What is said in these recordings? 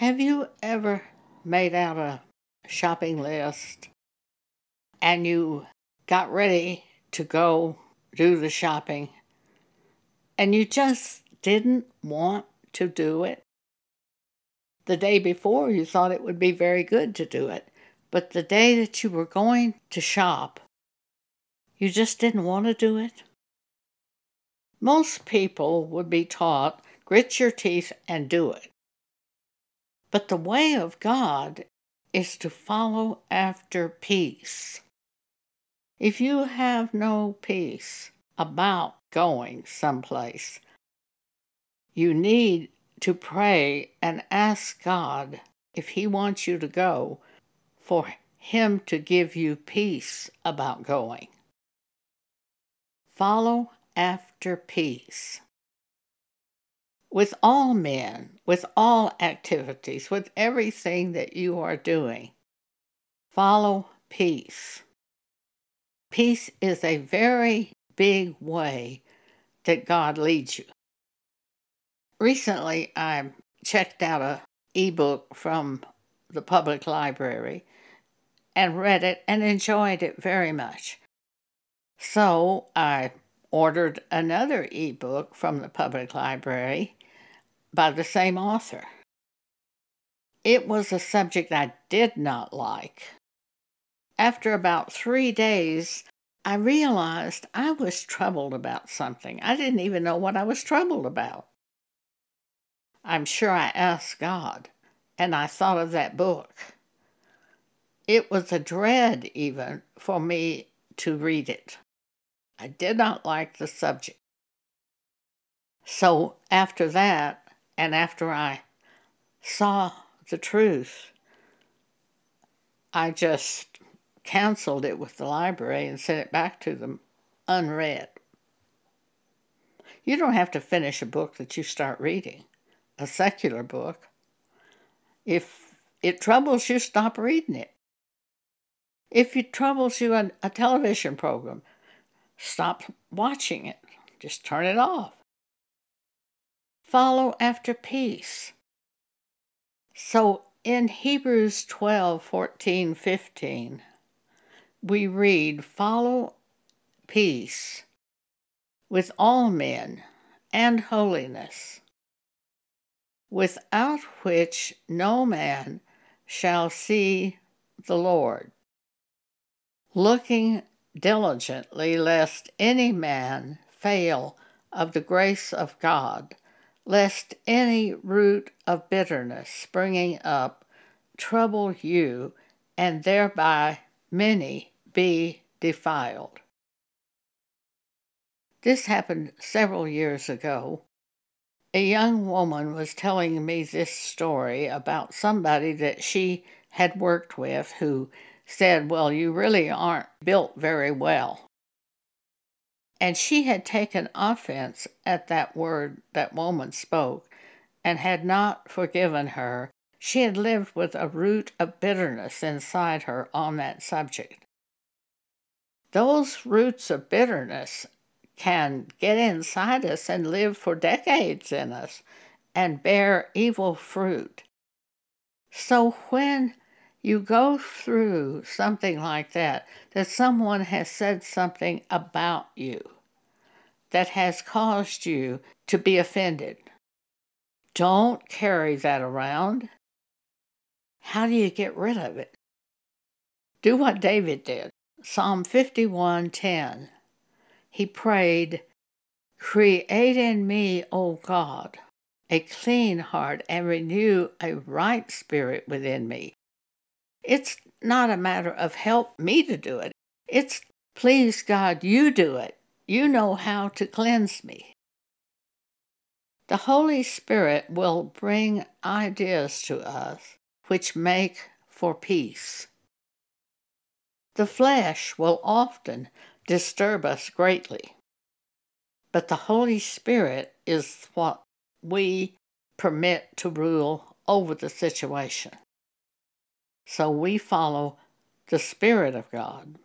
Have you ever made out a shopping list and you got ready to go do the shopping and you just didn't want to do it? The day before, you thought it would be very good to do it, but the day that you were going to shop, you just didn't want to do it? Most people would be taught grit your teeth and do it. But the way of God is to follow after peace. If you have no peace about going someplace, you need to pray and ask God if He wants you to go for Him to give you peace about going. Follow after peace. With all men, with all activities, with everything that you are doing, follow peace. Peace is a very big way that God leads you. Recently, I checked out a ebook from the public library and read it and enjoyed it very much. So I ordered another ebook from the public library by the same author. It was a subject I did not like. After about three days, I realized I was troubled about something. I didn't even know what I was troubled about. I'm sure I asked God, and I thought of that book. It was a dread, even, for me to read it. I did not like the subject. So, after that, and after I saw the truth, I just canceled it with the library and sent it back to them unread. You don't have to finish a book that you start reading a secular book. If it troubles you, stop reading it. If it troubles you, a, television program, stop watching it. Just turn it off. Follow after peace. So in Hebrews 12 14, 15, we read, Follow peace with all men and holiness without which no man shall see the Lord, looking diligently lest any man fail of the grace of God, lest any root of bitterness springing up trouble you, and thereby many be defiled. This happened several years ago a young woman was telling me this story about somebody that she had worked with who said, Well, you really aren't built very well. And she had taken offense at that word that woman spoke and had not forgiven her. She had lived with a root of bitterness inside her on that subject. Those roots of bitterness can get inside us and live for decades in us and bear evil fruit. So when you go through something like that, that someone has said something about you that has caused you to be offended, don't carry that around. How do you get rid of it? Do what David did. Psalm 51:10 he prayed, Create in me, O God, a clean heart and renew a right spirit within me. It's not a matter of help me to do it. It's please God, you do it. You know how to cleanse me. The Holy Spirit will bring ideas to us which make for peace. The flesh will often disturb us greatly. But the Holy Spirit is what we permit to rule over the situation. So we follow the Spirit of God,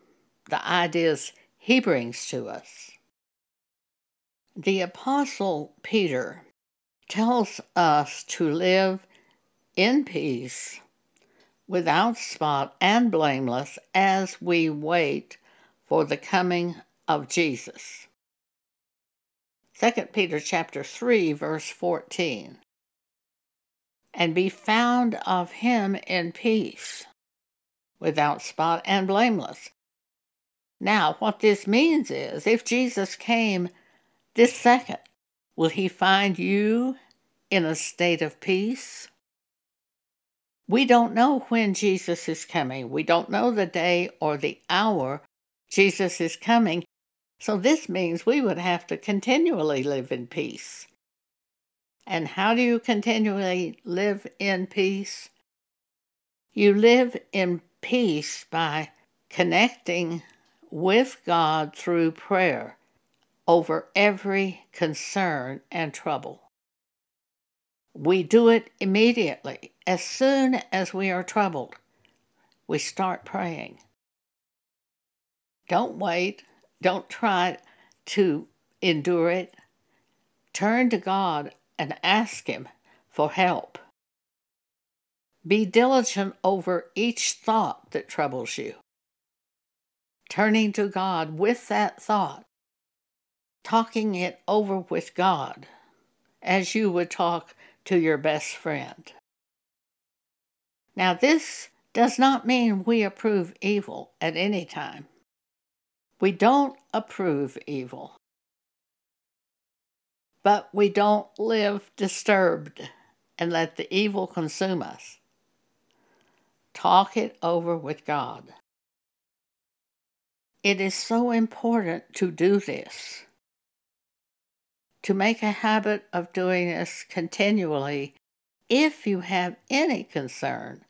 the ideas He brings to us. The Apostle Peter tells us to live in peace, without spot and blameless, as we wait for the coming of Jesus. 2 Peter chapter 3 verse 14 and be found of him in peace without spot and blameless. Now, what this means is if Jesus came this second, will he find you in a state of peace? We don't know when Jesus is coming. We don't know the day or the hour Jesus is coming. So this means we would have to continually live in peace. And how do you continually live in peace? You live in peace by connecting with God through prayer over every concern and trouble. We do it immediately. As soon as we are troubled, we start praying. Don't wait. Don't try to endure it. Turn to God and ask Him for help. Be diligent over each thought that troubles you. Turning to God with that thought, talking it over with God as you would talk to your best friend. Now, this does not mean we approve evil at any time. We don't approve evil but we don't live disturbed and let the evil consume us. Talk it over with God. It is so important to do this, to make a habit of doing this continually if you have any concern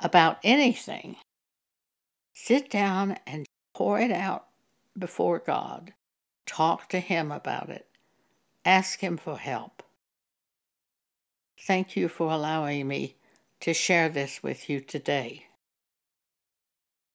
about anything. Sit down and pour it out before God. Talk to Him about it. Ask Him for help. Thank you for allowing me to share this with you today.